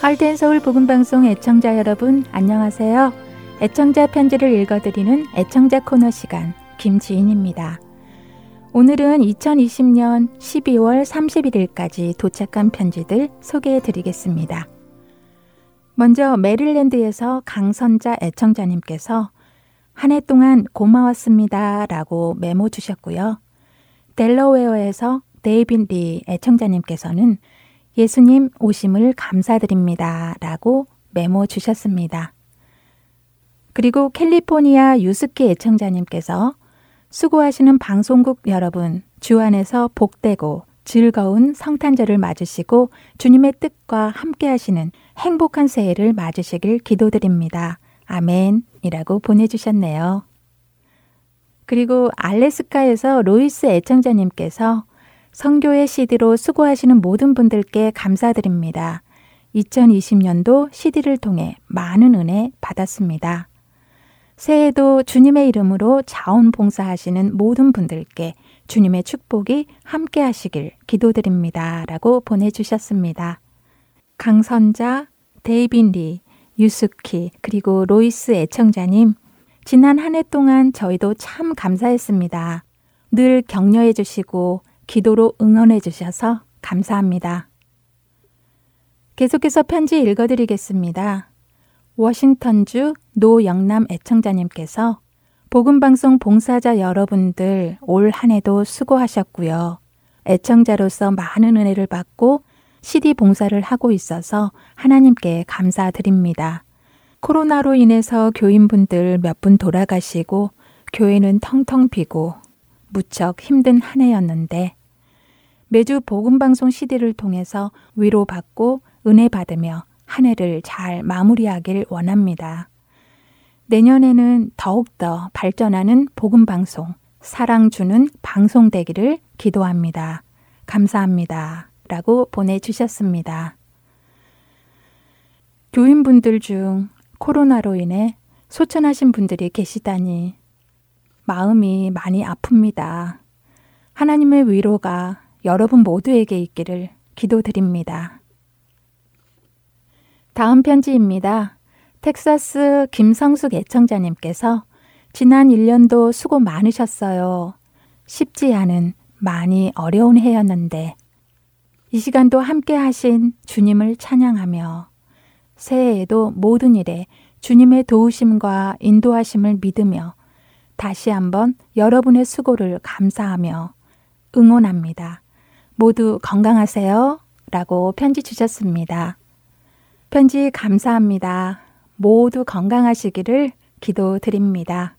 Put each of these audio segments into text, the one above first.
Heart and Soul 복음 방송 애청자 여러분 안녕하세요. 애청자 편지를 읽어드리는 애청자 코너 시간 김지인입니다. 오늘은 2020년 12월 31일까지 도착한 편지들 소개해 드리겠습니다. 먼저 메릴랜드에서 강선자 애청자님께서 한 해 동안 고마웠습니다 라고 메모 주셨고요. 델러웨어에서 데이빈 리 애청자님께서는 예수님 오심을 감사드립니다. 라고 메모 주셨습니다. 그리고 캘리포니아 유스키 애청자님께서 수고하시는 방송국 여러분, 주 안에서 복되고 즐거운 성탄절을 맞으시고 주님의 뜻과 함께 하시는 행복한 새해를 맞으시길 기도드립니다. 아멘. 이라고 보내주셨네요. 그리고 알래스카에서 로이스 애청자님께서 선교회 CD로 수고하시는 모든 분들께 감사드립니다. 2020년도 CD를 통해 많은 은혜 받았습니다. 새해도 주님의 이름으로 자원봉사하시는 모든 분들께 주님의 축복이 함께 하시길 기도드립니다. 라고 보내주셨습니다. 강선자, 데이빈 리, 유스키, 그리고 로이스 애청자님, 지난 한 해 동안 저희도 참 감사했습니다. 늘 격려해 주시고 기도로 응원해 주셔서 감사합니다. 계속해서 편지 읽어드리겠습니다. 워싱턴주 노영남 애청자님께서 복음방송 봉사자 여러분들 올 한 해도 수고하셨고요. 애청자로서 많은 은혜를 받고 CD 봉사를 하고 있어서 하나님께 감사드립니다. 코로나로 인해서 교인분들 몇 분 돌아가시고 교회는 텅텅 비고 무척 힘든 한 해였는데 매주 복음방송 CD를 통해서 위로받고 은혜 받으며 한 해를 잘 마무리하길 원합니다. 내년에는 더욱더 발전하는 복음방송, 사랑 주는 방송 되기를 기도합니다. 감사합니다. 라고 보내주셨습니다. 교인분들 중 코로나로 인해 소천하신 분들이 계시다니 마음이 많이 아픕니다. 하나님의 위로가 여러분 모두에게 있기를 기도드립니다. 다음 편지입니다. 텍사스 김성숙 애청자님께서 지난 1년도 수고 많으셨어요. 쉽지 않은 많이 어려운 해였는데 이 시간도 함께 하신 주님을 찬양하며 새해에도 모든 일에 주님의 도우심과 인도하심을 믿으며 다시 한번 여러분의 수고를 감사하며 응원합니다. 모두 건강하세요. 라고 편지 주셨습니다. 편지 감사합니다. 모두 건강하시기를 기도드립니다.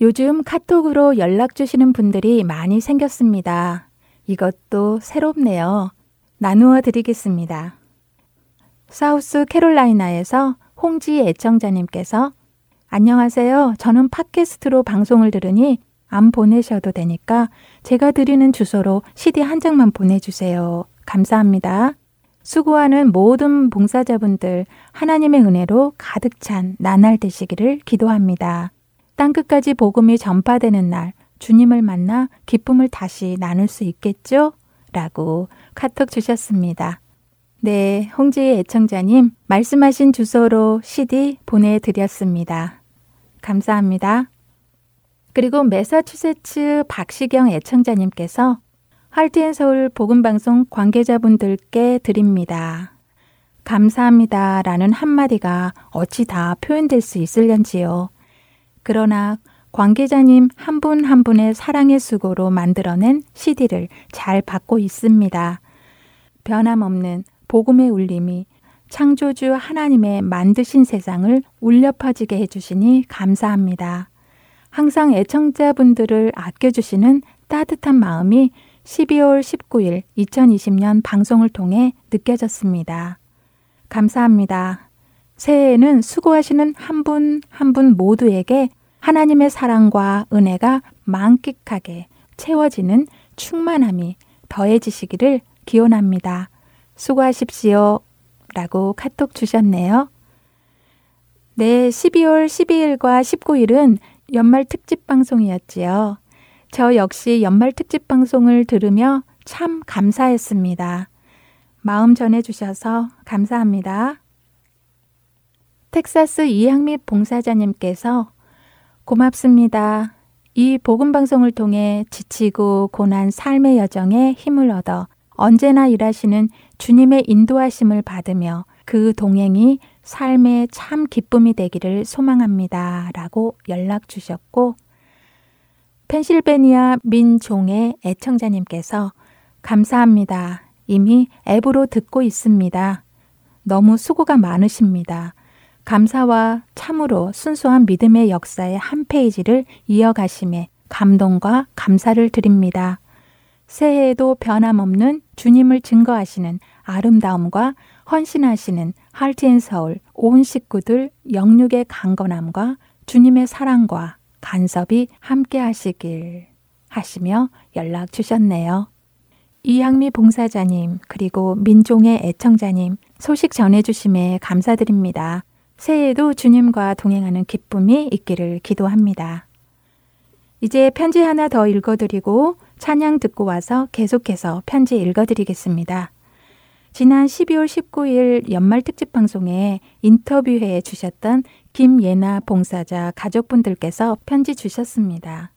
요즘 카톡으로 연락 주시는 분들이 많이 생겼습니다. 이것도 새롭네요. 나누어 드리겠습니다. 사우스 캐롤라이나에서 홍지 애청자님께서 안녕하세요. 저는 팟캐스트로 방송을 들으니 안 보내셔도 되니까 제가 드리는 주소로 CD 한 장만 보내주세요. 감사합니다. 수고하는 모든 봉사자분들 하나님의 은혜로 가득 찬 나날 되시기를 기도합니다. 땅끝까지 복음이 전파되는 날 주님을 만나 기쁨을 다시 나눌 수 있겠죠? 라고 카톡 주셨습니다. 네, 홍지의 애청자님, 말씀하신 주소로 CD 보내드렸습니다. 감사합니다. 그리고 메사추세츠 박시경 애청자님께서 할트앤 서울 복음방송 관계자분들께 드립니다. 감사합니다. 라는 한마디가 어찌 다 표현될 수 있을련지요. 그러나 관계자님 한 분한 한 분의 사랑의 수고로 만들어낸 CD를 잘 받고 있습니다. 변함없는 복음의 울림이 창조주 하나님의 만드신 세상을 울려 퍼지게 해주시니 감사합니다. 항상 애청자분들을 아껴주시는 따뜻한 마음이 12월 19일 2020년 방송을 통해 느껴졌습니다. 감사합니다. 새해에는 수고하시는 한 분 한 분 모두에게 하나님의 사랑과 은혜가 만끽하게 채워지는 충만함이 더해지시기를 기원합니다. 수고하십시오. 라고 카톡 주셨네요. 네, 12월 12일과 19일은 연말 특집 방송이었지요. 저 역시 연말 특집 방송을 들으며 참 감사했습니다. 마음 전해주셔서 감사합니다. 텍사스 이향미 봉사자님께서 고맙습니다. 이 복음방송을 통해 지치고 고난 삶의 여정에 힘을 얻어 언제나 일하시는 주님의 인도하심을 받으며 그 동행이 삶의 참 기쁨이 되기를 소망합니다. 라고 연락 주셨고, 펜실베니아 민종의 애청자님께서 감사합니다. 이미 앱으로 듣고 있습니다. 너무 수고가 많으십니다. 감사와 참으로 순수한 믿음의 역사의 한 페이지를 이어가심에 감동과 감사를 드립니다. 새해에도 변함없는 주님을 증거하시는 아름다움과 헌신하시는 할티앤서울 온 식구들 영육의 강건함과 주님의 사랑과 간섭이 함께 하시길 하시며 연락 주셨네요. 이향미 봉사자님, 그리고 민종의 애청자님, 소식 전해주심에 감사드립니다. 새해에도 주님과 동행하는 기쁨이 있기를 기도합니다. 이제 편지 하나 더 읽어드리고 찬양 듣고 와서 계속해서 편지 읽어드리겠습니다. 지난 12월 19일 연말 특집 방송에 인터뷰해 주셨던 김예나 봉사자 가족분들께서 편지 주셨습니다.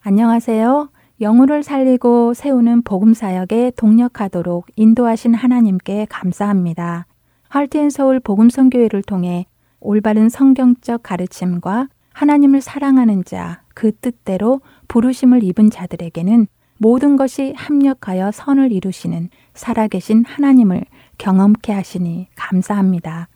안녕하세요. 영혼을 살리고 세우는 복음 사역에 동력하도록 인도하신 하나님께 감사합니다. 할트앤서울 복음성교회를 통해 올바른 성경적 가르침과 하나님을 사랑하는 자, 그 뜻대로 부르심을 입은 자들에게는 모든 것이 합력하여 선을 이루시는 살아계신 하나님을 경험케 하시니 감사합니다.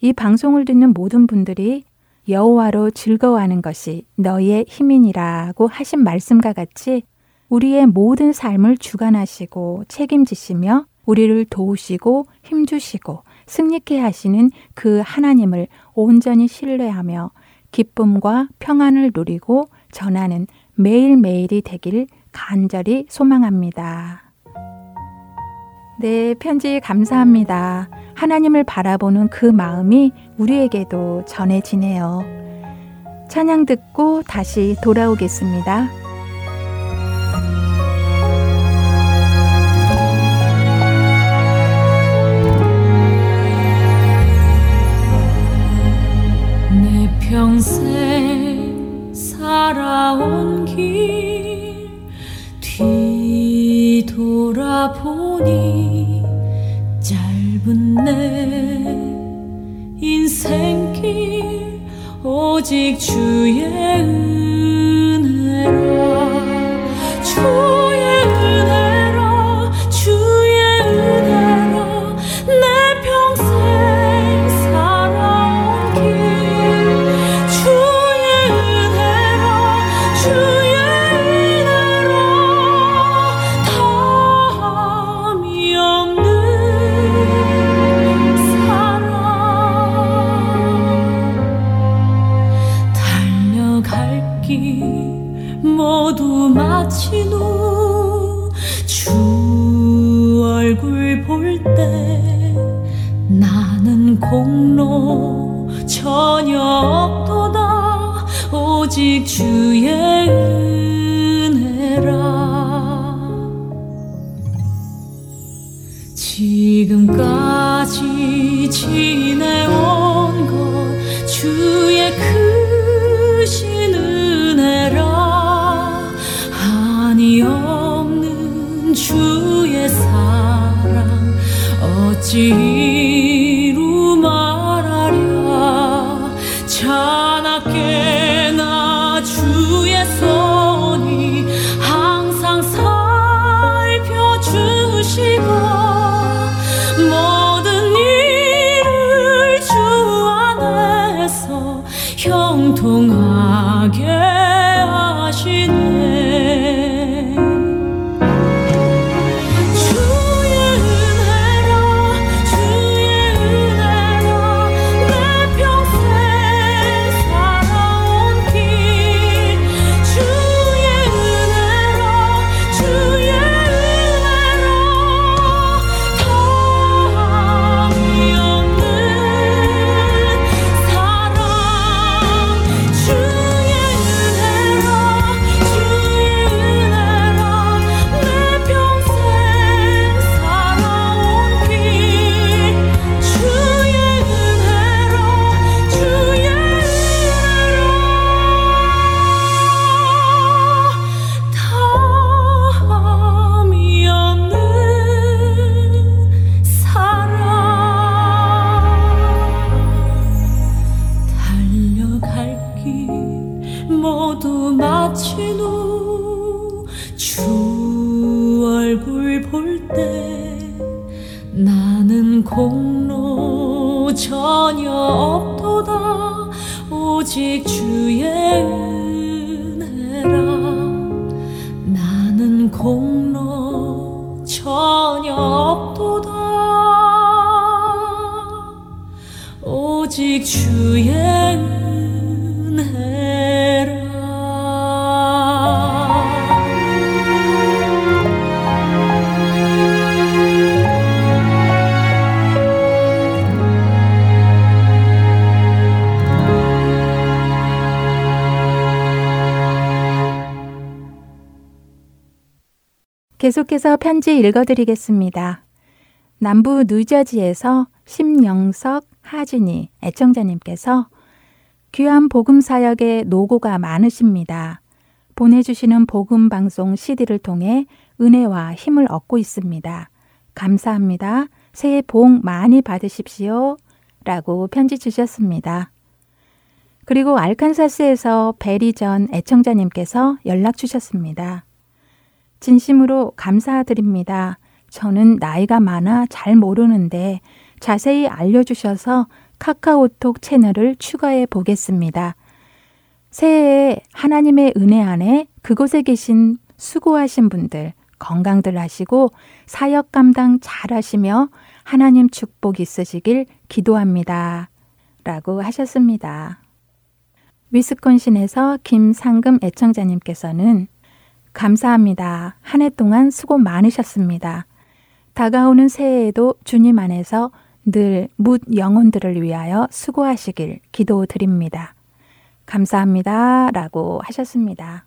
이 방송을 듣는 모든 분들이 여호와로 즐거워하는 것이 너희의 힘이니라고 하신 말씀과 같이 우리의 모든 삶을 주관하시고 책임지시며 우리를 도우시고 힘주시고 승리케 하시는 그 하나님을 온전히 신뢰하며 기쁨과 평안을 누리고 전하는 매일매일이 되길 간절히 소망합니다. 네, 편지 감사합니다. 하나님을 바라보는 그 마음이 우리에게도 전해지네요. 찬양 듣고 다시 돌아오겠습니다. 내 평생 살아온 길 뒤돌아보니 짧은 내 인생길 오직 주의 은혜라. 주 공로 전혀 계속해서 편지 읽어드리겠습니다. 남부 뉴저지에서 심영석 하진이 애청자님께서 귀한 복음 사역에 노고가 많으십니다. 보내주시는 복음 방송 CD를 통해 은혜와 힘을 얻고 있습니다. 감사합니다. 새해 복 많이 받으십시오. 라고 편지 주셨습니다. 그리고 알칸사스에서 베리전 애청자님께서 연락 주셨습니다. 진심으로 감사드립니다. 저는 나이가 많아 잘 모르는데 자세히 알려주셔서 카카오톡 채널을 추가해 보겠습니다. 새해에 하나님의 은혜 안에 그곳에 계신 수고하신 분들 건강들 하시고 사역 감당 잘 하시며 하나님 축복 있으시길 기도합니다. 라고 하셨습니다. 위스콘신에서 김상금 애청자님께서는 감사합니다. 한 해 동안 수고 많으셨습니다. 다가오는 새해에도 주님 안에서 늘 묻 영혼들을 위하여 수고하시길 기도드립니다. 감사합니다. 라고 하셨습니다.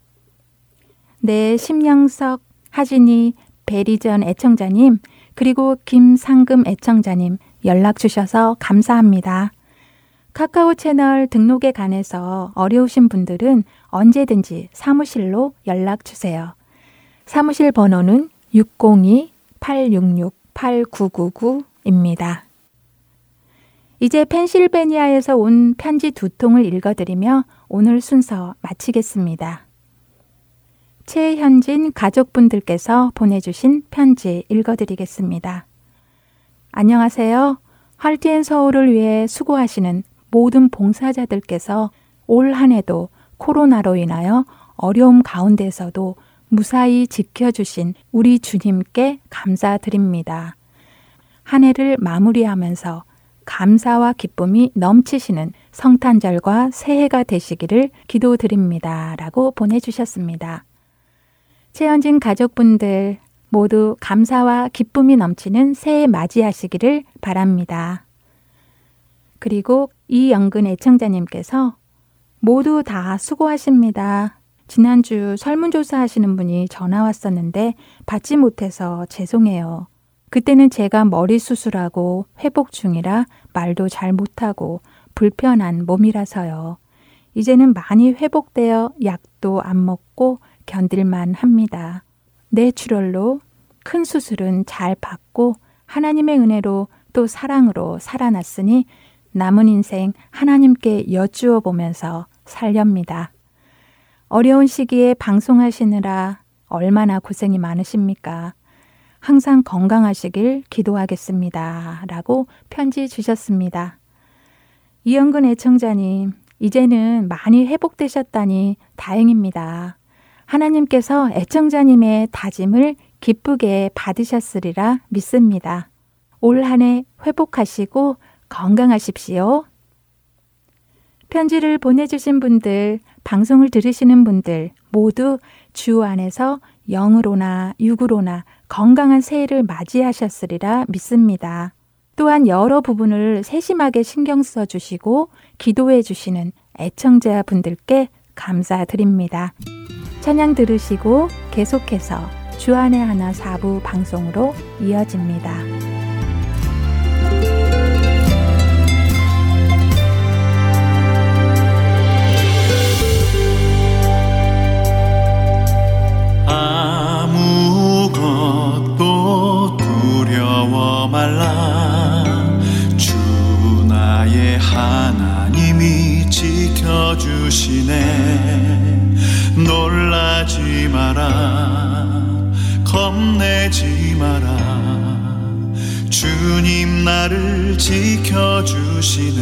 네, 심영석, 하진이, 베리전 애청자님, 그리고 김상금 애청자님 연락 주셔서 감사합니다. 카카오 채널 등록에 관해서 어려우신 분들은 언제든지 사무실로 연락 주세요. 사무실 번호는 602-866-8999입니다. 이제 펜실베니아에서 온 편지 두 통을 읽어드리며 오늘 순서 마치겠습니다. 최현진 가족분들께서 보내주신 편지 읽어드리겠습니다. 안녕하세요. 할티엔 서울을 위해 수고하시는 모든 봉사자들께서 올 한 해도 코로나로 인하여 어려움 가운데서도 무사히 지켜주신 우리 주님께 감사드립니다. 한 해를 마무리하면서 감사와 기쁨이 넘치시는 성탄절과 새해가 되시기를 기도드립니다. 라고 보내주셨습니다. 최현진 가족분들 모두 감사와 기쁨이 넘치는 새해 맞이하시기를 바랍니다. 그리고 이영근 애청자님께서 모두 다 수고하십니다. 지난주 설문조사 하시는 분이 전화 왔었는데 받지 못해서 죄송해요. 그때는 제가 머리 수술하고 회복 중이라 말도 잘 못하고 불편한 몸이라서요. 이제는 많이 회복되어 약도 안 먹고 견딜만 합니다. 뇌출혈로 큰 수술은 잘 받고 하나님의 은혜로 또 사랑으로 살아났으니 남은 인생 하나님께 여쭈어 보면서 살렵니다. 어려운 시기에 방송하시느라 얼마나 고생이 많으십니까? 항상 건강하시길 기도하겠습니다. 라고 편지 주셨습니다. 이영근 애청자님, 이제는 많이 회복되셨다니 다행입니다. 하나님께서 애청자님의 다짐을 기쁘게 받으셨으리라 믿습니다. 올 한 해 회복하시고 건강하십시오. 편지를 보내주신 분들, 방송을 들으시는 분들 모두 주 안에서 영으로나 육으로나 건강한 새해를 맞이하셨으리라 믿습니다. 또한 여러 부분을 세심하게 신경 써 주시고 기도해 주시는 애청자 분들께 감사드립니다. 찬양 들으시고 계속해서 주안의 하나 사부 방송으로 이어집니다. 주시네 놀라지 마라 겁내지 마라. 주님 나를 지켜주시네.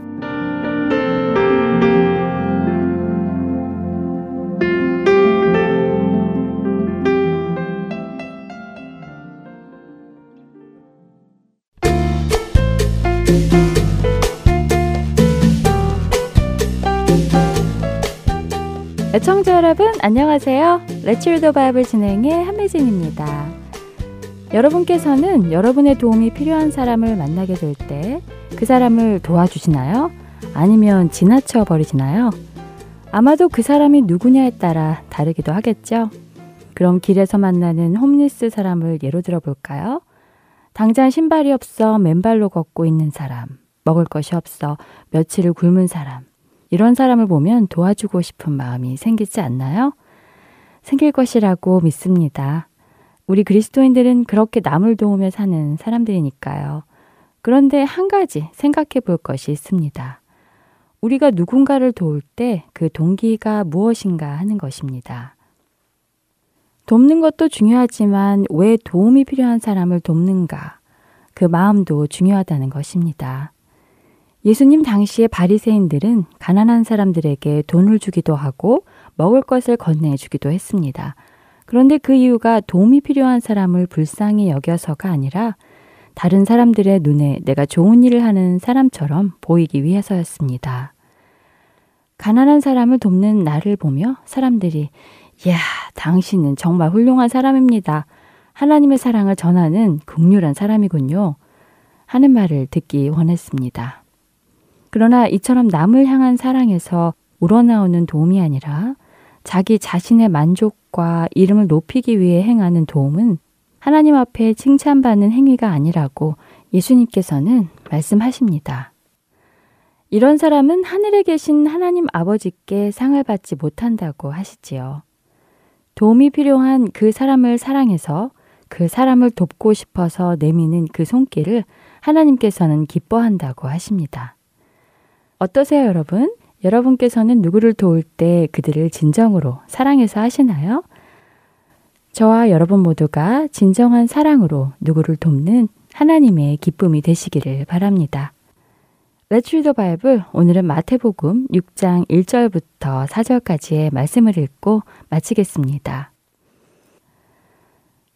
애청자 여러분 안녕하세요. Let's Read the Bible 진행의 한매진입니다. 여러분께서는 여러분의 도움이 필요한 사람을 만나게 될 때 그 사람을 도와주시나요? 아니면 지나쳐 버리시나요? 아마도 그 사람이 누구냐에 따라 다르기도 하겠죠. 그럼 길에서 만나는 홈리스 사람을 예로 들어볼까요? 당장 신발이 없어 맨발로 걷고 있는 사람, 먹을 것이 없어 며칠을 굶은 사람, 이런 사람을 보면 도와주고 싶은 마음이 생기지 않나요? 생길 것이라고 믿습니다. 우리 그리스도인들은 그렇게 남을 도우며 사는 사람들이니까요. 그런데 한 가지 생각해 볼 것이 있습니다. 우리가 누군가를 도울 때 그 동기가 무엇인가 하는 것입니다. 돕는 것도 중요하지만 왜 도움이 필요한 사람을 돕는가? 그 마음도 중요하다는 것입니다. 예수님 당시의 바리새인들은 가난한 사람들에게 돈을 주기도 하고 먹을 것을 건네 주기도 했습니다. 그런데 그 이유가 도움이 필요한 사람을 불쌍히 여겨서가 아니라 다른 사람들의 눈에 내가 좋은 일을 하는 사람처럼 보이기 위해서였습니다. 가난한 사람을 돕는 나를 보며 사람들이 이야, 당신은 정말 훌륭한 사람입니다. 하나님의 사랑을 전하는 극률한 사람이군요. 하는 말을 듣기 원했습니다. 그러나 이처럼 남을 향한 사랑에서 우러나오는 도움이 아니라 자기 자신의 만족과 이름을 높이기 위해 행하는 도움은 하나님 앞에 칭찬받는 행위가 아니라고 예수님께서는 말씀하십니다. 이런 사람은 하늘에 계신 하나님 아버지께 상을 받지 못한다고 하시지요. 도움이 필요한 그 사람을 사랑해서 그 사람을 돕고 싶어서 내미는 그 손길을 하나님께서는 기뻐한다고 하십니다. 어떠세요, 여러분? 여러분께서는 누구를 도울 때 그들을 진정으로 사랑해서 하시나요? 저와 여러분 모두가 진정한 사랑으로 누구를 돕는 하나님의 기쁨이 되시기를 바랍니다. Let's read the Bible. 오늘은 마태복음 6장 1절부터 4절까지의 말씀을 읽고 마치겠습니다.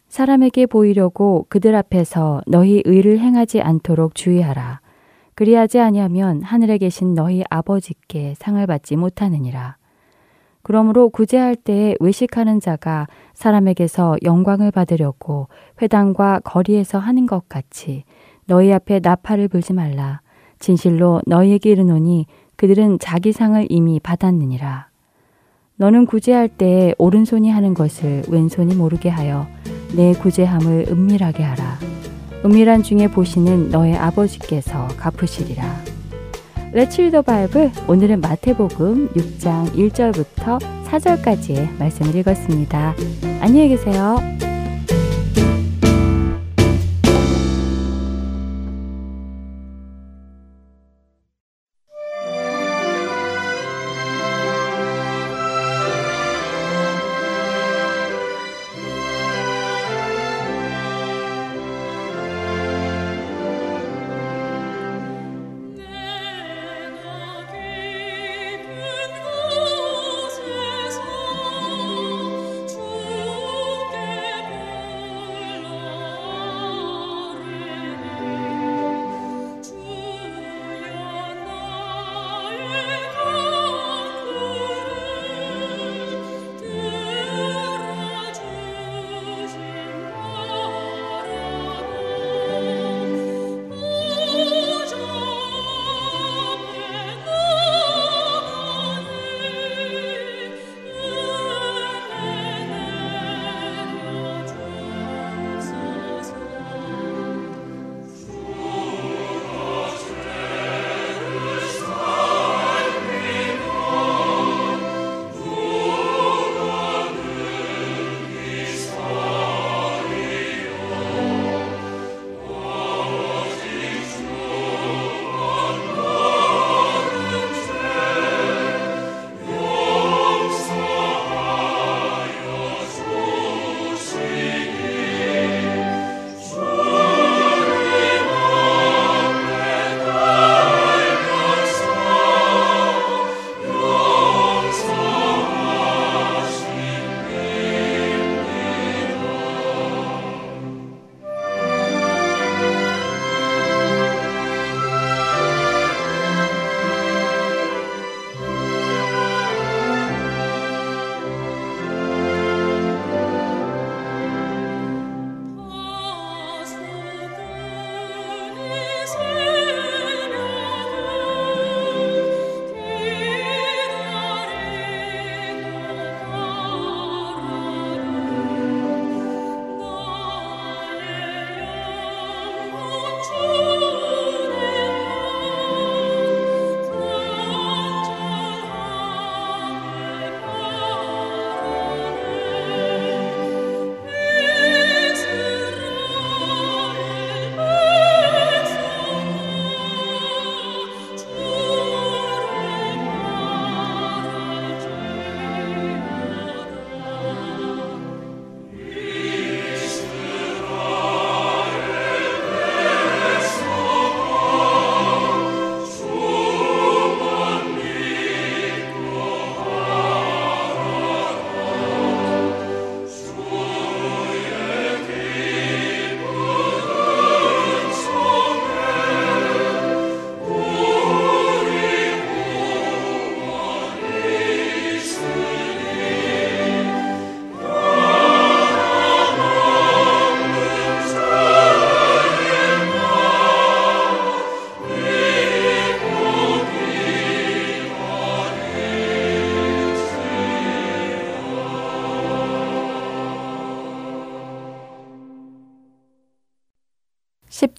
사람에게 보이려고 그들 앞에서 너희 의를 행하지 않도록 주의하라. 그리하지 아니하면 하늘에 계신 너희 아버지께 상을 받지 못하느니라. 그러므로 구제할 때에 외식하는 자가 사람에게서 영광을 받으려고 회당과 거리에서 하는 것 같이 너희 앞에 나팔을 불지 말라. 진실로 너희에게 이르노니 그들은 자기 상을 이미 받았느니라. 너는 구제할 때에 오른손이 하는 것을 왼손이 모르게 하여 내 구제함을 은밀하게 하라. 은밀한 중에 보시는 너의 아버지께서 갚으시리라. Read the Bible. 오늘은 마태복음 6장 1절부터 4절까지의 말씀을 읽었습니다. 안녕히 계세요.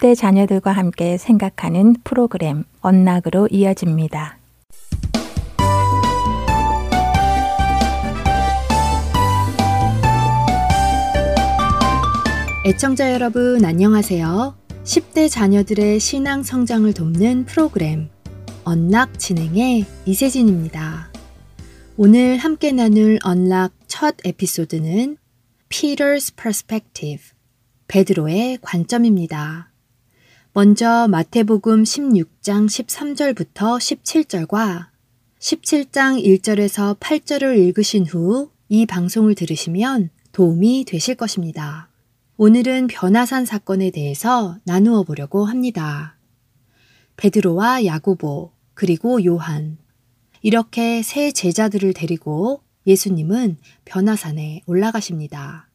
10대 자녀들과 함께 생각하는 프로그램 언락으로 이어집니다. 애청자 여러분 안녕하세요. 10대 자녀들의 신앙 성장을 돕는 프로그램 언락 진행의 이세진입니다. 오늘 함께 나눌 언락 첫 에피소드는 Peter's Perspective, 베드로의 관점입니다. 먼저 마태복음 16장 13절부터 17절과 17장 1절에서 8절을 읽으신 후 이 방송을 들으시면 도움이 되실 것입니다. 오늘은 변화산 사건에 대해서 나누어 보려고 합니다. 베드로와 야고보, 그리고 요한. 이렇게 세 제자들을 데리고 예수님은 변화산에 올라가십니다.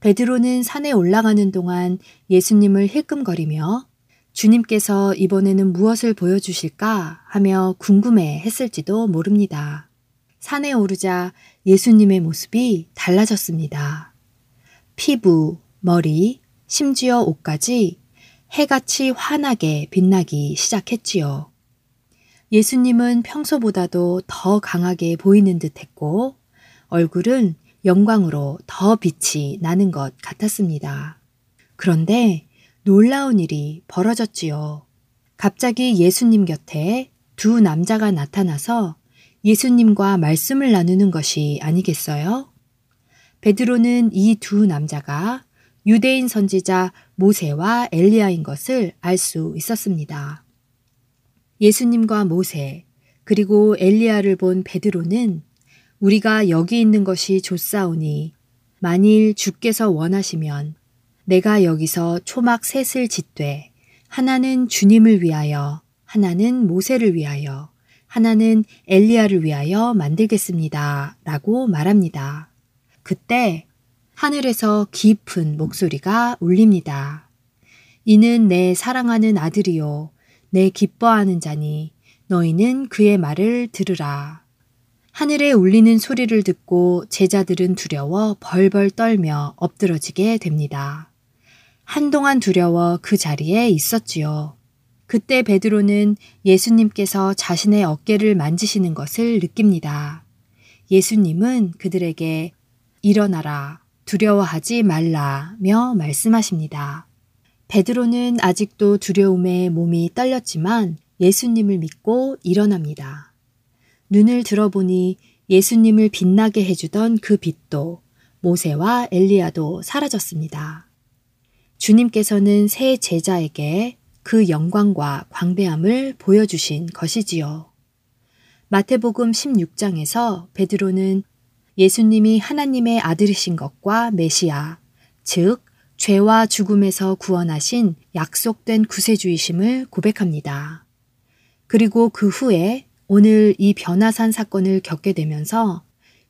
베드로는 산에 올라가는 동안 예수님을 힐끔거리며 주님께서 이번에는 무엇을 보여주실까 하며 궁금해 했을지도 모릅니다. 산에 오르자 예수님의 모습이 달라졌습니다. 피부, 머리, 심지어 옷까지 해같이 환하게 빛나기 시작했지요. 예수님은 평소보다도 더 강하게 보이는 듯 했고 얼굴은 영광으로 더 빛이 나는 것 같았습니다. 그런데 놀라운 일이 벌어졌지요. 갑자기 예수님 곁에 두 남자가 나타나서 예수님과 말씀을 나누는 것이 아니겠어요? 베드로는 이 두 남자가 유대인 선지자 모세와 엘리야인 것을 알 수 있었습니다. 예수님과 모세, 그리고 엘리야를 본 베드로는 우리가 여기 있는 것이 좋사오니 만일 주께서 원하시면 내가 여기서 초막 셋을 짓되 하나는 주님을 위하여 하나는 모세를 위하여 하나는 엘리야를 위하여 만들겠습니다. 라고 말합니다. 그때 하늘에서 깊은 목소리가 울립니다. 이는 내 사랑하는 아들이요. 내 기뻐하는 자니 너희는 그의 말을 들으라. 하늘에 울리는 소리를 듣고 제자들은 두려워 벌벌 떨며 엎드러지게 됩니다. 한동안 두려워 그 자리에 있었지요. 그때 베드로는 예수님께서 자신의 어깨를 만지시는 것을 느낍니다. 예수님은 그들에게 일어나라, 두려워하지 말라며 말씀하십니다. 베드로는 아직도 두려움에 몸이 떨렸지만 예수님을 믿고 일어납니다. 눈을 들어보니 예수님을 빛나게 해주던 그 빛도 모세와 엘리야도 사라졌습니다. 주님께서는 새 제자에게 그 영광과 광대함을 보여주신 것이지요. 마태복음 16장에서 베드로는 예수님이 하나님의 아들이신 것과 메시아, 즉, 죄와 죽음에서 구원하신 약속된 구세주이심을 고백합니다. 그리고 그 후에 오늘 이 변화산 사건을 겪게 되면서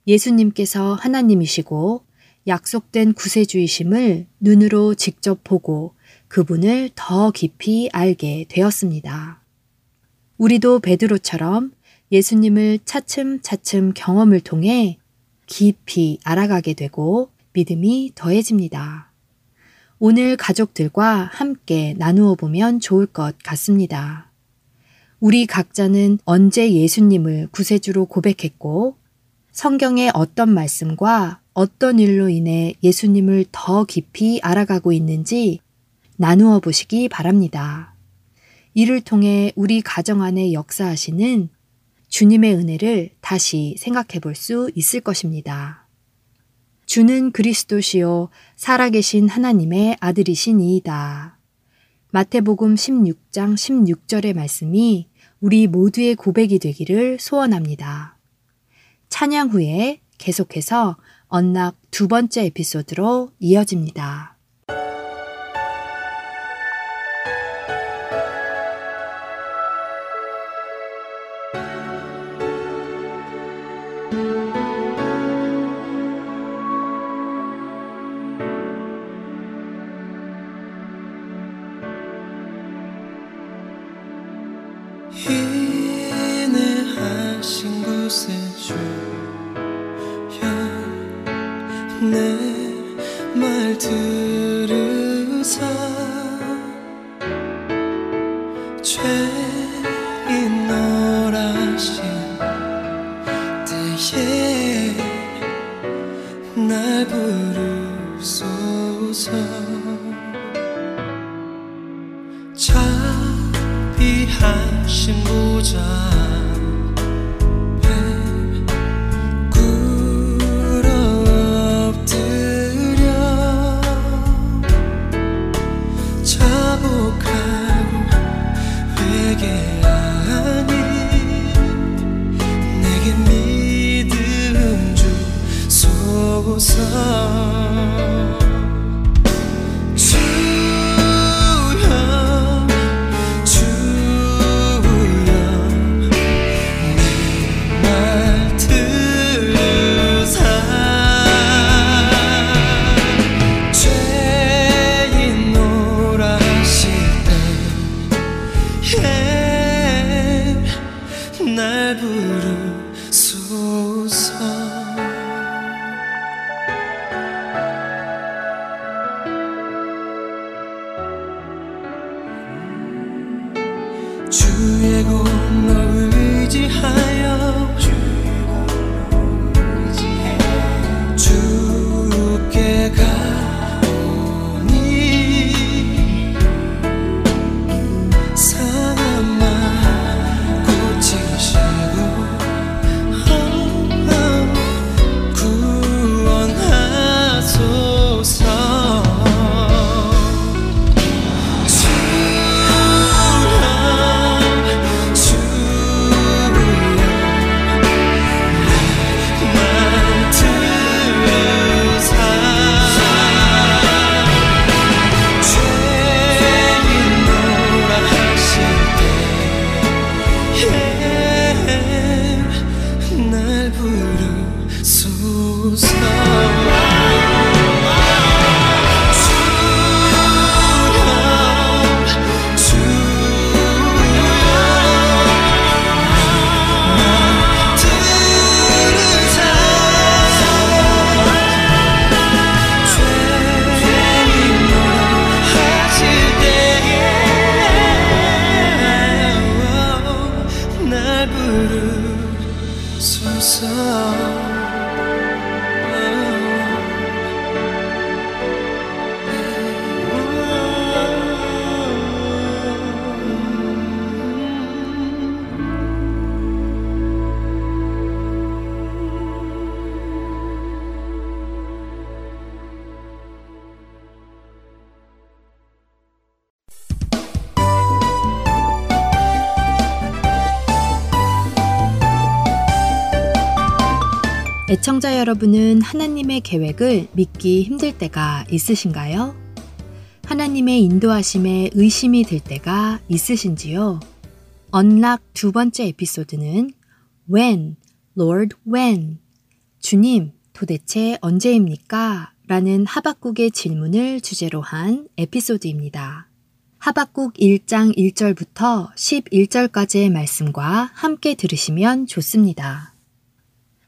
예수님께서 하나님이시고 약속된 구세주이심을 눈으로 직접 보고 그분을 더 깊이 알게 되었습니다. 우리도 베드로처럼 예수님을 차츰차츰 경험을 통해 깊이 알아가게 되고 믿음이 더해집니다. 오늘 가족들과 함께 나누어 보면 좋을 것 같습니다. 우리 각자는 언제 예수님을 구세주로 고백했고 성경의 어떤 말씀과 어떤 일로 인해 예수님을 더 깊이 알아가고 있는지 나누어 보시기 바랍니다. 이를 통해 우리 가정 안에 역사하시는 주님의 은혜를 다시 생각해 볼 수 있을 것입니다. 주는 그리스도시요 살아계신 하나님의 아들이시니이다. 마태복음 16장 16절의 말씀이 우리 모두의 고백이 되기를 소원합니다. 찬양 후에 계속해서 언락 두 번째 에피소드로 이어집니다. 인내하신 구세주 여 여러분은 하나님의 계획을 믿기 힘들 때가 있으신가요? 하나님의 인도하심에 의심이 들 때가 있으신지요? 언락 두 번째 에피소드는 When, Lord When? 주님, 도대체 언제입니까? 라는 하박국의 질문을 주제로 한 에피소드입니다. 하박국 1장 1절부터 11절까지의 말씀과 함께 들으시면 좋습니다.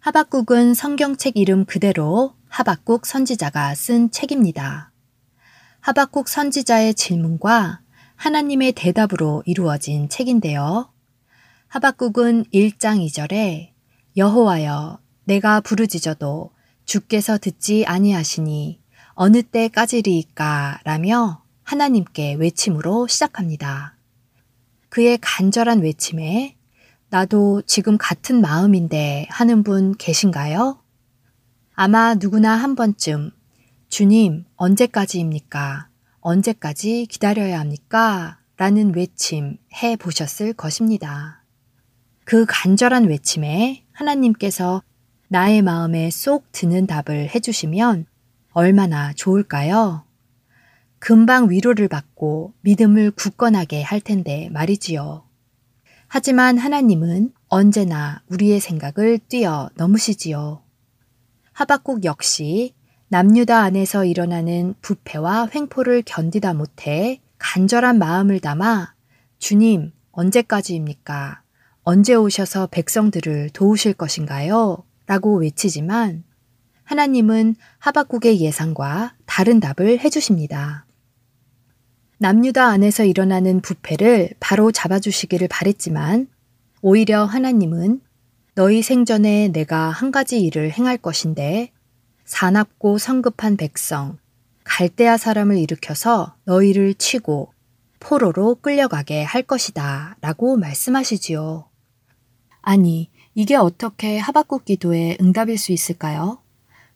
하박국은 성경책 이름 그대로 하박국 선지자가 쓴 책입니다. 하박국 선지자의 질문과 하나님의 대답으로 이루어진 책인데요. 하박국은 1장 2절에 여호와여 내가 부르짖어도 주께서 듣지 아니하시니 어느 때까지리이까 라며 하나님께 외침으로 시작합니다. 그의 간절한 외침에 나도 지금 같은 마음인데 하는 분 계신가요? 아마 누구나 한 번쯤 주님, 언제까지입니까? 언제까지 기다려야 합니까? 라는 외침 해 보셨을 것입니다. 그 간절한 외침에 하나님께서 나의 마음에 쏙 드는 답을 해주시면 얼마나 좋을까요? 금방 위로를 받고 믿음을 굳건하게 할 텐데 말이지요. 하지만 하나님은 언제나 우리의 생각을 뛰어 넘으시지요. 하박국 역시 남유다 안에서 일어나는 부패와 횡포를 견디다 못해 간절한 마음을 담아 주님, 언제까지입니까? 언제 오셔서 백성들을 도우실 것인가요? 라고 외치지만 하나님은 하박국의 예상과 다른 답을 해주십니다. 남유다 안에서 일어나는 부패를 바로 잡아주시기를 바랬지만 오히려 하나님은 너희 생전에 내가 한 가지 일을 행할 것인데 사납고 성급한 백성 갈대아 사람을 일으켜서 너희를 치고 포로로 끌려가게 할 것이다 라고 말씀하시지요. 아니, 이게 어떻게 하박국 기도의 응답일 수 있을까요?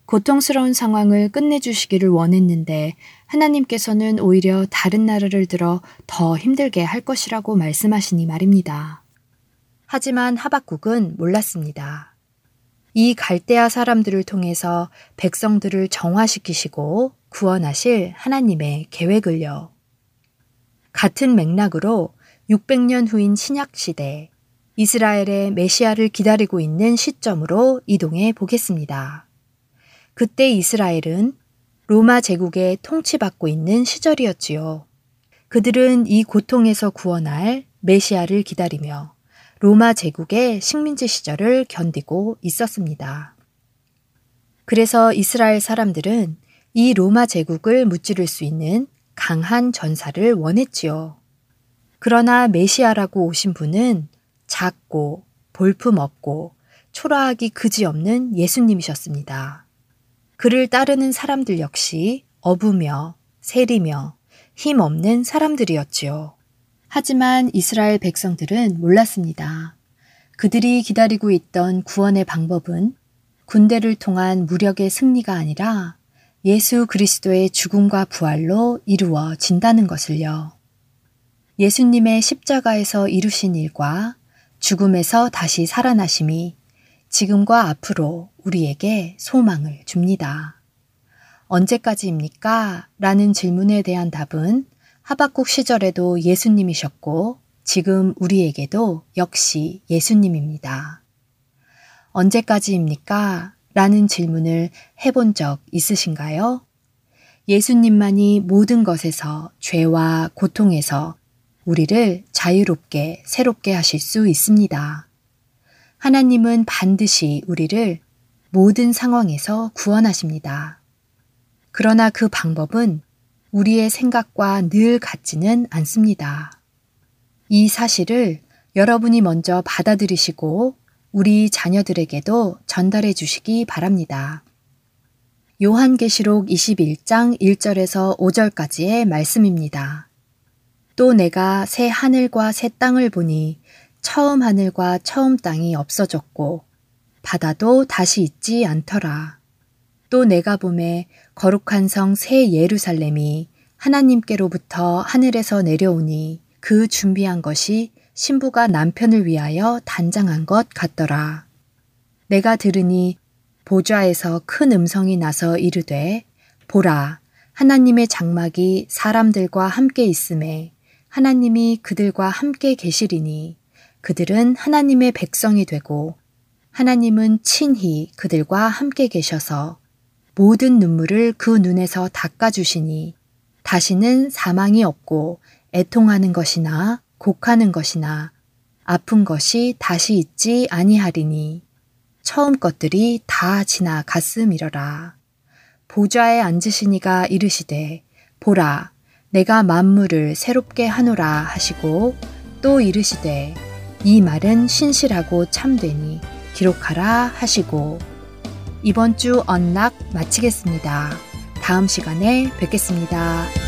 고통스러운 상황을 끝내주시기를 원했는데 하나님께서는 오히려 다른 나라를 들어 더 힘들게 할 것이라고 말씀하시니 말입니다. 하지만 하박국은 몰랐습니다. 이 갈대아 사람들을 통해서 백성들을 정화시키시고 구원하실 하나님의 계획을요. 같은 맥락으로 600년 후인 신약 시대 이스라엘의 메시아를 기다리고 있는 시점으로 이동해 보겠습니다. 그때 이스라엘은 로마 제국의 통치받고 있는 시절이었지요. 그들은 이 고통에서 구원할 메시아를 기다리며 로마 제국의 식민지 시절을 견디고 있었습니다. 그래서 이스라엘 사람들은 이 로마 제국을 무찌를 수 있는 강한 전사를 원했지요. 그러나 메시아라고 오신 분은 작고 볼품없고 초라하기 그지없는 예수님이셨습니다. 그를 따르는 사람들 역시 어부며 세리며 힘없는 사람들이었지요. 하지만 이스라엘 백성들은 몰랐습니다. 그들이 기다리고 있던 구원의 방법은 군대를 통한 무력의 승리가 아니라 예수 그리스도의 죽음과 부활로 이루어진다는 것을요. 예수님의 십자가에서 이루신 일과 죽음에서 다시 살아나심이 지금과 앞으로 우리에게 소망을 줍니다. 언제까지입니까? 라는 질문에 대한 답은 하박국 시절에도 예수님이셨고 지금 우리에게도 역시 예수님입니다. 언제까지입니까? 라는 질문을 해본 적 있으신가요? 예수님만이 모든 것에서 죄와 고통에서 우리를 자유롭게 새롭게 하실 수 있습니다. 하나님은 반드시 우리를 모든 상황에서 구원하십니다. 그러나 그 방법은 우리의 생각과 늘 같지는 않습니다. 이 사실을 여러분이 먼저 받아들이시고 우리 자녀들에게도 전달해 주시기 바랍니다. 요한계시록 21장 1절에서 5절까지의 말씀입니다. 또 내가 새 하늘과 새 땅을 보니 처음 하늘과 처음 땅이 없어졌고 바다도 다시 있지 않더라. 또 내가 봄에 거룩한 성 새 예루살렘이 하나님께로부터 하늘에서 내려오니 그 준비한 것이 신부가 남편을 위하여 단장한 것 같더라. 내가 들으니 보좌에서 큰 음성이 나서 이르되 보라 하나님의 장막이 사람들과 함께 있음에 하나님이 그들과 함께 계시리니 그들은 하나님의 백성이 되고 하나님은 친히 그들과 함께 계셔서 모든 눈물을 그 눈에서 닦아주시니 다시는 사망이 없고 애통하는 것이나 곡하는 것이나 아픈 것이 다시 있지 아니하리니 처음 것들이 다 지나갔음이러라. 보좌에 앉으시니가 이르시되 보라 내가 만물을 새롭게 하노라 하시고 또 이르시되 이 말은 신실하고 참되니 기록하라 하시고 이번 주 언락 마치겠습니다. 다음 시간에 뵙겠습니다.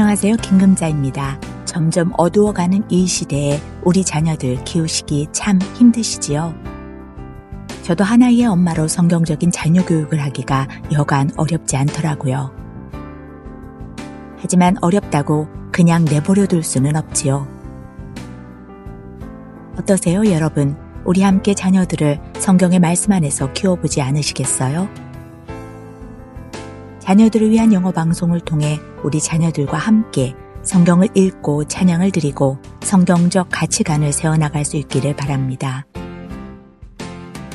안녕하세요. 김금자입니다. 점점 어두워가는 이 시대에 우리 자녀들 키우시기 참 힘드시지요? 저도 하나의 엄마로 성경적인 자녀 교육을 하기가 여간 어렵지 않더라고요. 하지만 어렵다고 그냥 내버려 둘 수는 없지요. 어떠세요, 여러분? 우리 함께 자녀들을 성경의 말씀 안에서 키워보지 않으시겠어요? 자녀들을 위한 영어 방송을 통해 우리 자녀들과 함께 성경을 읽고 찬양을 드리고 성경적 가치관을 세워나갈 수 있기를 바랍니다.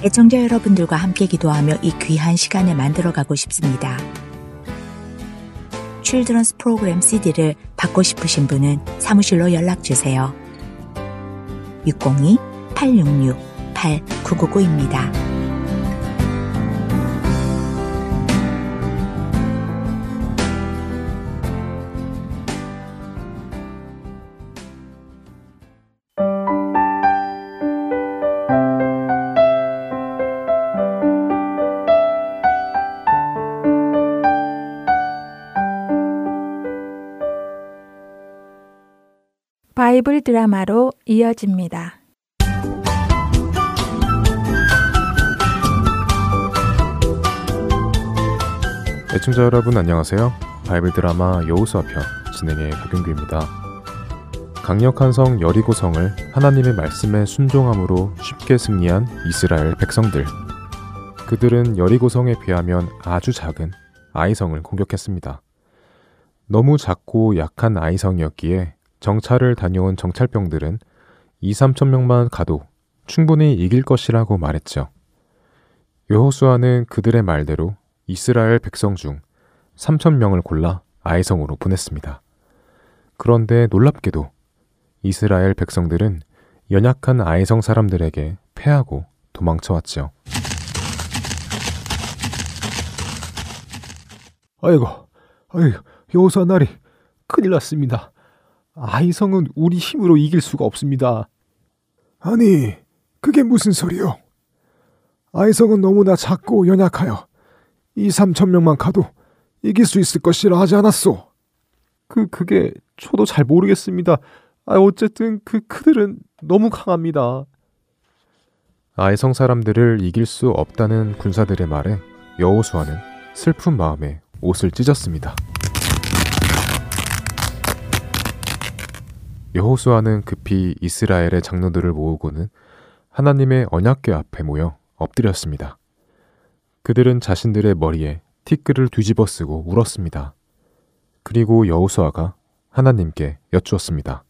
애청자 여러분들과 함께 기도하며 이 귀한 시간을 만들어가고 싶습니다. 칠드런스 프로그램 CD를 받고 싶으신 분은 사무실로 연락주세요. 602-866-8999입니다. 바이블 드라마로 이어집니다. 애청자 여러분 안녕하세요. 바이블 드라마 여호수아 편 진행의 박윤규입니다. 강력한 성 여리고 성을 하나님의 말씀에 순종함으로 쉽게 승리한 이스라엘 백성들. 그들은 여리고 성에 비하면 아주 작은 아이성을 공격했습니다. 너무 작고 약한 아이성이었기에 정찰을 다녀온 정찰병들은 2, 3천 명만 가도 충분히 이길 것이라고 말했죠. 여호수아는 그들의 말대로 이스라엘 백성 중 3천 명을 골라 아이성으로 보냈습니다. 그런데 놀랍게도 이스라엘 백성들은 연약한 아이성 사람들에게 패하고 도망쳐왔죠. 아이고, 아이고, 여호수아 날이 큰일 났습니다. 아이성은 우리 힘으로 이길 수가 없습니다. 아니, 그게 무슨 소리요? 아이성은 너무나 작고 연약하여 이 3천 명만 가도 이길 수 있을 것이라 하지 않았소. 그 그게 저도 잘 모르겠습니다. 아, 어쨌든 그 그들은 너무 강합니다. 아이성 사람들을 이길 수 없다는 군사들의 말에 여호수아는 슬픈 마음에 옷을 찢었습니다. 여호수아는 급히 이스라엘의 장로들을 모으고는 하나님의 언약궤 앞에 모여 엎드렸습니다. 그들은 자신들의 머리에 티끌을 뒤집어 쓰고 울었습니다. 그리고 여호수아가 하나님께 여쭈었습니다.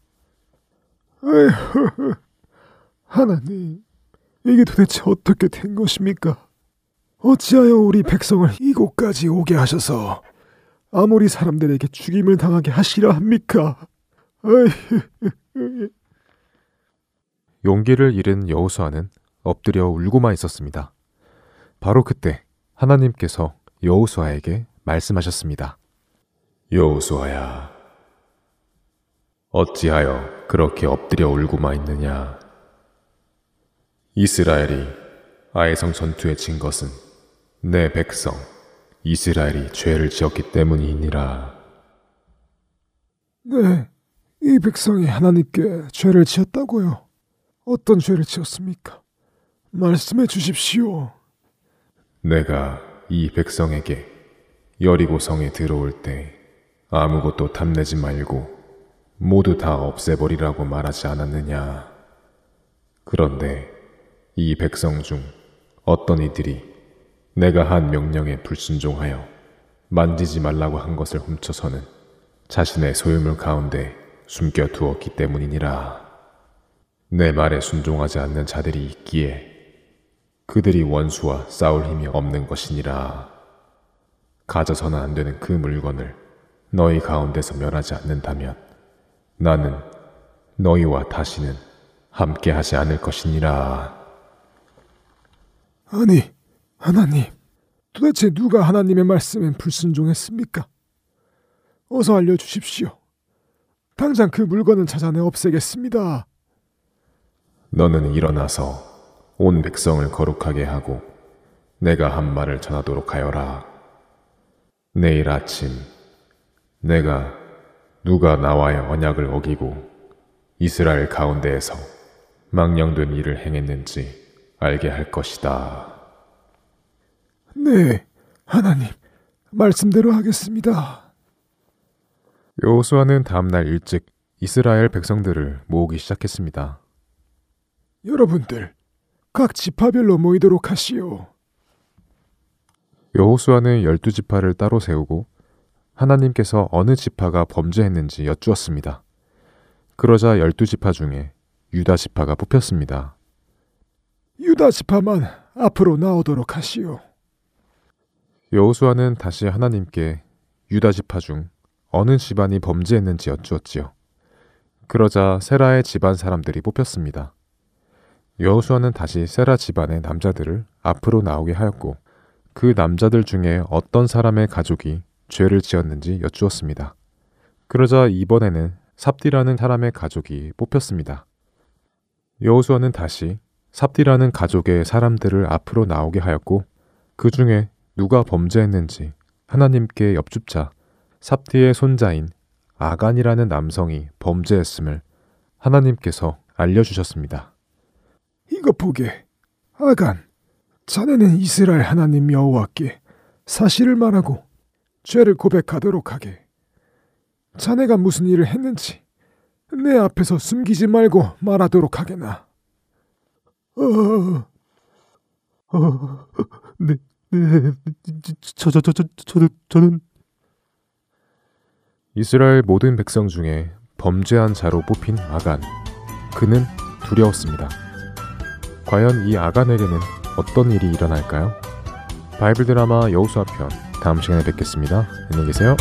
하나님, 이게 도대체 어떻게 된 것입니까? 어찌하여 우리 백성을 이곳까지 오게 하셔서 아모리 사람들에게 죽임을 당하게 하시려 합니까? 용기를 잃은 여호수아는 엎드려 울고만 있었습니다. 바로 그때 하나님께서 여호수아에게 말씀하셨습니다. 여호수아야, 어찌하여 그렇게 엎드려 울고만 있느냐? 이스라엘이 아이성 전투에 진 것은 내 백성 이스라엘이 죄를 지었기 때문이니라. 네, 이 백성이 하나님께 죄를 지었다고요. 어떤 죄를 지었습니까? 말씀해 주십시오. 내가 이 백성에게 여리고 성에 들어올 때 아무것도 탐내지 말고 모두 다 없애버리라고 말하지 않았느냐. 그런데 이 백성 중 어떤 이들이 내가 한 명령에 불순종하여 만지지 말라고 한 것을 훔쳐서는 자신의 소유물 가운데 숨겨 두었기 때문이니라. 내 말에 순종하지 않는 자들이 있기에 그들이 원수와 싸울 힘이 없는 것이니라. 가져서는 안 되는 그 물건을 너희 가운데서 멸하지 않는다면 나는 너희와 다시는 함께 하지 않을 것이니라. 아니, 하나님, 도대체 누가 하나님의 말씀엔 불순종했습니까? 어서 알려주십시오. 당장 그 물건을 찾아내 없애겠습니다. 너는 일어나서 온 백성을 거룩하게 하고 내가 한 말을 전하도록 하여라. 내일 아침 내가 누가 나와의 언약을 어기고 이스라엘 가운데에서 망령된 일을 행했는지 알게 할 것이다. 네, 하나님, 말씀대로 하겠습니다. 여호수아는 다음 날 일찍 이스라엘 백성들을 모으기 시작했습니다. 여러분들, 각 지파별로 모이도록 하시오. 여호수아는 열두 지파를 따로 세우고 하나님께서 어느 지파가 범죄했는지 여쭈었습니다. 그러자 열두 지파 중에 유다 지파가 뽑혔습니다. 유다 지파만 앞으로 나오도록 하시오. 여호수아는 다시 하나님께 유다 지파 중 어느 집안이 범죄했는지 여쭈었지요. 그러자 세라의 집안 사람들이 뽑혔습니다. 여호수아는 다시 세라 집안의 남자들을 앞으로 나오게 하였고 그 남자들 중에 어떤 사람의 가족이 죄를 지었는지 여쭈었습니다. 그러자 이번에는 삽디라는 사람의 가족이 뽑혔습니다. 여호수아는 다시 삽디라는 가족의 사람들을 앞으로 나오게 하였고 그 중에 누가 범죄했는지 하나님께 엽줍자 삽디의 손자인 아간이라는 남성이 범죄했음을 하나님께서 알려주셨습니다. 이거 보게. 아간, 자네는 이스라엘 하나님 여호와께 사실을 말하고 죄를 고백하도록 하게. 자네가 무슨 일을 했는지 내 앞에서 숨기지 말고 말하도록 하게나. 어, 어, 네, 네, 저, 저, 저, 저, 저, 저는 이스라엘 모든 백성 중에 범죄한 자로 뽑힌 아간. 그는 두려웠습니다. 과연 이 아간에게는 어떤 일이 일어날까요? 바이블 드라마 여우수아 편 다음 시간에 뵙겠습니다. 안녕히 계세요.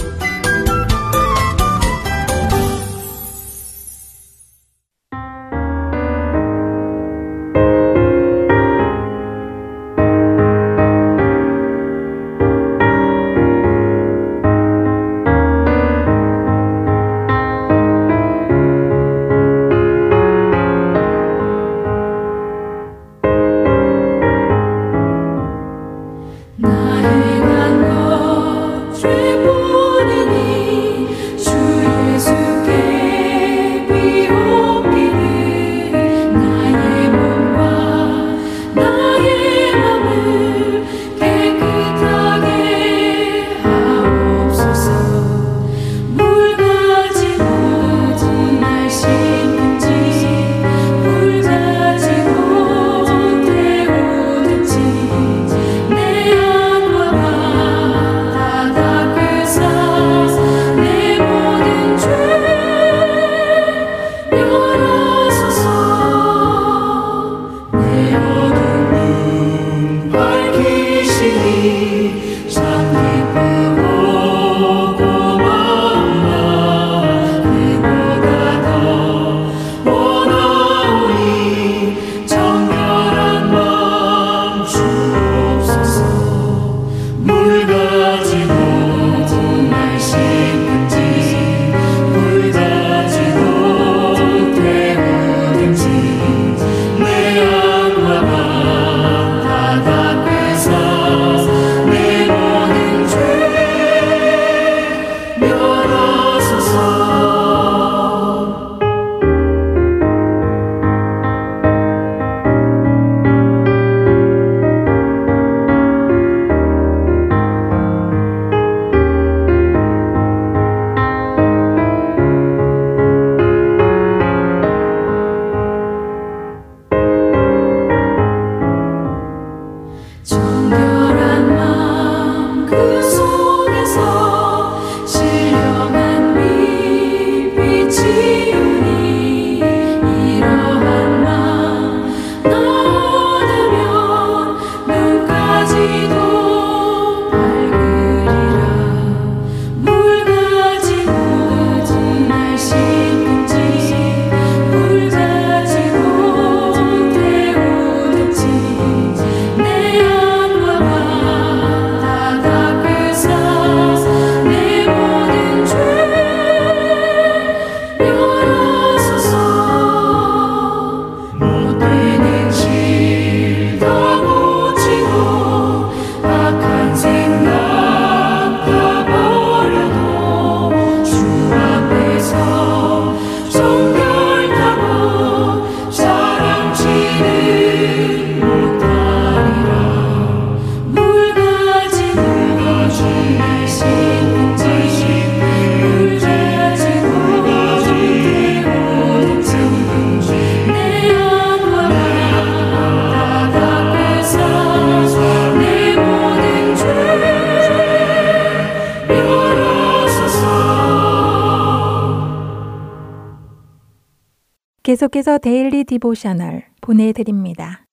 계속해서 Daily Devotional 보내드립니다.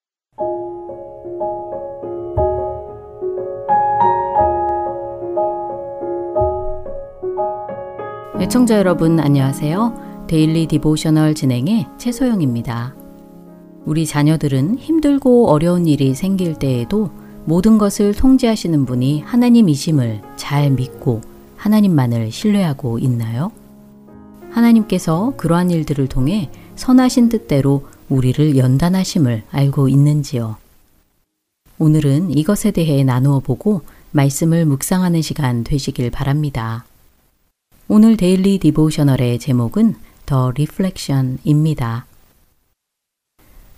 애청자 여러분 안녕하세요. Daily Devotional 진행의 최소영입니다. 우리 자녀들은 힘들고 어려운 일이 생길 때에도 모든 것을 통제하시는 분이 하나님이심을 잘 믿고 하나님만을 신뢰하고 있나요? 하나님께서 그러한 일들을 통해 선하신 뜻대로 우리를 연단하심을 알고 있는지요? 오늘은 이것에 대해 나누어 보고 말씀을 묵상하는 시간 되시길 바랍니다. 오늘 Daily Devotional의 제목은 The Reflection입니다.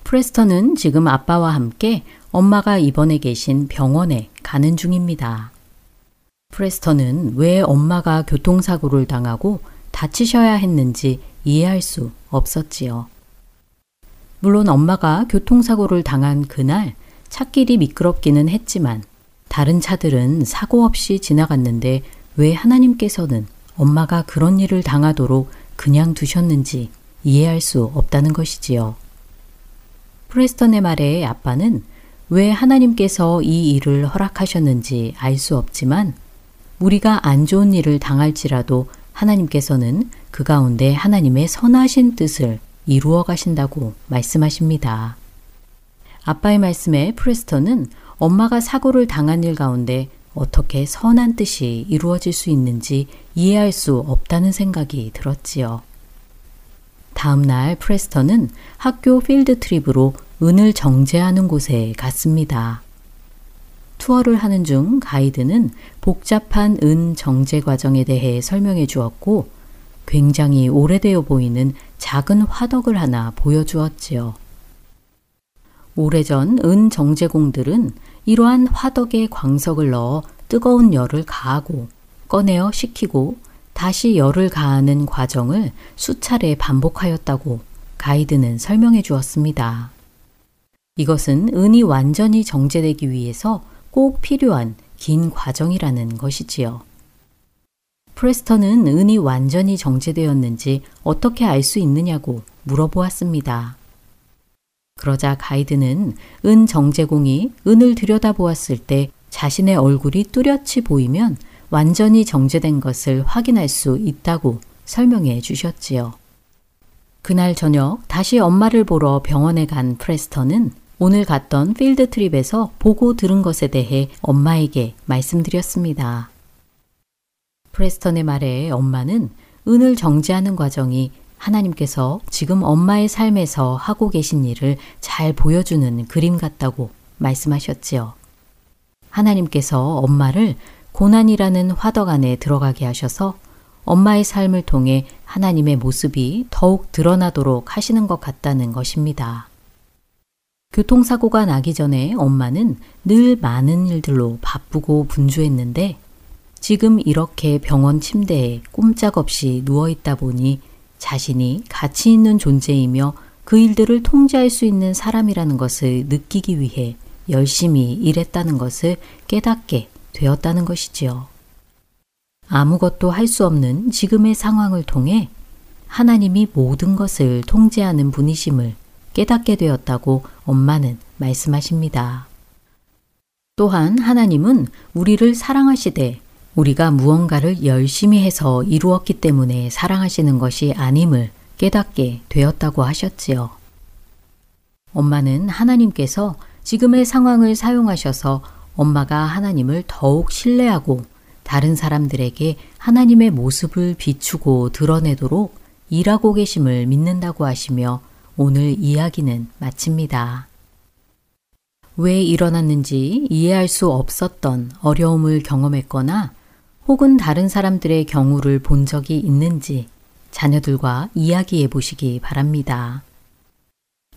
프레스턴은 지금 아빠와 함께 엄마가 입원해 계신 병원에 가는 중입니다. 프레스턴은 왜 엄마가 교통사고를 당하고 다치셔야 했는지 이해할 수 없었지요. 물론 엄마가 교통사고를 당한 그날 차길이 미끄럽기는 했지만 다른 차들은 사고 없이 지나갔는데 왜 하나님께서는 엄마가 그런 일을 당하도록 그냥 두셨는지 이해할 수 없다는 것이지요. 프레스턴의 말에 아빠는 왜 하나님께서 이 일을 허락하셨는지 알 수 없지만 우리가 안 좋은 일을 당할지라도 하나님께서는 그 가운데 하나님의 선하신 뜻을 이루어 가신다고 말씀하십니다. 아빠의 말씀에 프레스턴은 엄마가 사고를 당한 일 가운데 어떻게 선한 뜻이 이루어질 수 있는지 이해할 수 없다는 생각이 들었지요. 다음 날 프레스턴은 학교 필드 트립으로 은을 정제하는 곳에 갔습니다. 투어를 하는 중 가이드는 복잡한 은 정제 과정에 대해 설명해 주었고 굉장히 오래되어 보이는 작은 화덕을 하나 보여주었지요. 오래전 은 정제공들은 이러한 화덕에 광석을 넣어 뜨거운 열을 가하고 꺼내어 식히고 다시 열을 가하는 과정을 수차례 반복하였다고 가이드는 설명해 주었습니다. 이것은 은이 완전히 정제되기 위해서 꼭 필요한 긴 과정이라는 것이지요. 프레스턴은 은이 완전히 정제되었는지 어떻게 알 수 있느냐고 물어보았습니다. 그러자 가이드는 은 정제공이 은을 들여다보았을 때 자신의 얼굴이 뚜렷이 보이면 완전히 정제된 것을 확인할 수 있다고 설명해 주셨지요. 그날 저녁 다시 엄마를 보러 병원에 간 프레스턴은 오늘 갔던 필드 트립에서 보고 들은 것에 대해 엄마에게 말씀드렸습니다. 프레스턴의 말에 엄마는 은을 정지하는 과정이 하나님께서 지금 엄마의 삶에서 하고 계신 일을 잘 보여주는 그림 같다고 말씀하셨지요. 하나님께서 엄마를 고난이라는 화덕 안에 들어가게 하셔서 엄마의 삶을 통해 하나님의 모습이 더욱 드러나도록 하시는 것 같다는 것입니다. 교통사고가 나기 전에 엄마는 늘 많은 일들로 바쁘고 분주했는데 지금 이렇게 병원 침대에 꼼짝없이 누워 있다 보니 자신이 가치 있는 존재이며 그 일들을 통제할 수 있는 사람이라는 것을 느끼기 위해 열심히 일했다는 것을 깨닫게 되었다는 것이지요. 아무것도 할 수 없는 지금의 상황을 통해 하나님이 모든 것을 통제하는 분이심을 깨닫게 되었다고 엄마는 말씀하십니다. 또한 하나님은 우리를 사랑하시되 우리가 무언가를 열심히 해서 이루었기 때문에 사랑하시는 것이 아님을 깨닫게 되었다고 하셨지요. 엄마는 하나님께서 지금의 상황을 사용하셔서 엄마가 하나님을 더욱 신뢰하고 다른 사람들에게 하나님의 모습을 비추고 드러내도록 일하고 계심을 믿는다고 하시며 오늘 이야기는 마칩니다. 왜 일어났는지 이해할 수 없었던 어려움을 경험했거나 혹은 다른 사람들의 경우를 본 적이 있는지 자녀들과 이야기해 보시기 바랍니다.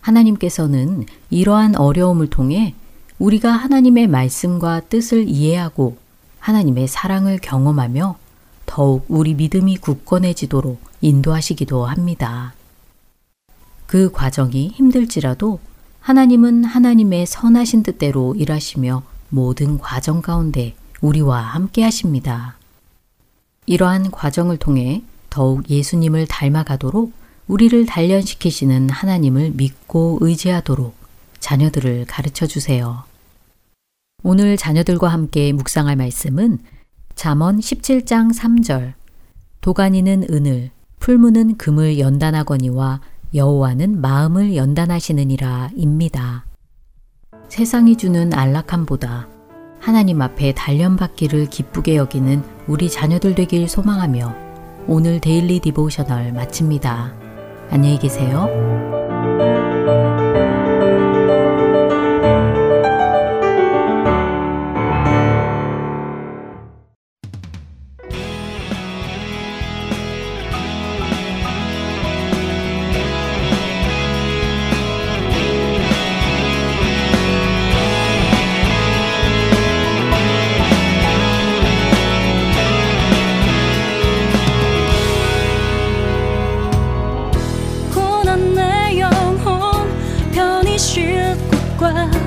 하나님께서는 이러한 어려움을 통해 우리가 하나님의 말씀과 뜻을 이해하고 하나님의 사랑을 경험하며 더욱 우리 믿음이 굳건해지도록 인도하시기도 합니다. 그 과정이 힘들지라도 하나님은 하나님의 선하신 뜻대로 일하시며 모든 과정 가운데 우리와 함께 하십니다. 이러한 과정을 통해 더욱 예수님을 닮아가도록 우리를 단련시키시는 하나님을 믿고 의지하도록 자녀들을 가르쳐 주세요. 오늘 자녀들과 함께 묵상할 말씀은 잠언 17장 3절 도가니는 은을 풀무는 금을 연단하거니와 여호와는 마음을 연단하시느니라 입니다. 세상이 주는 안락함보다 하나님 앞에 단련받기를 기쁘게 여기는 우리 자녀들 되길 소망하며 오늘 Daily Devotional 마칩니다. 안녕히 계세요. 주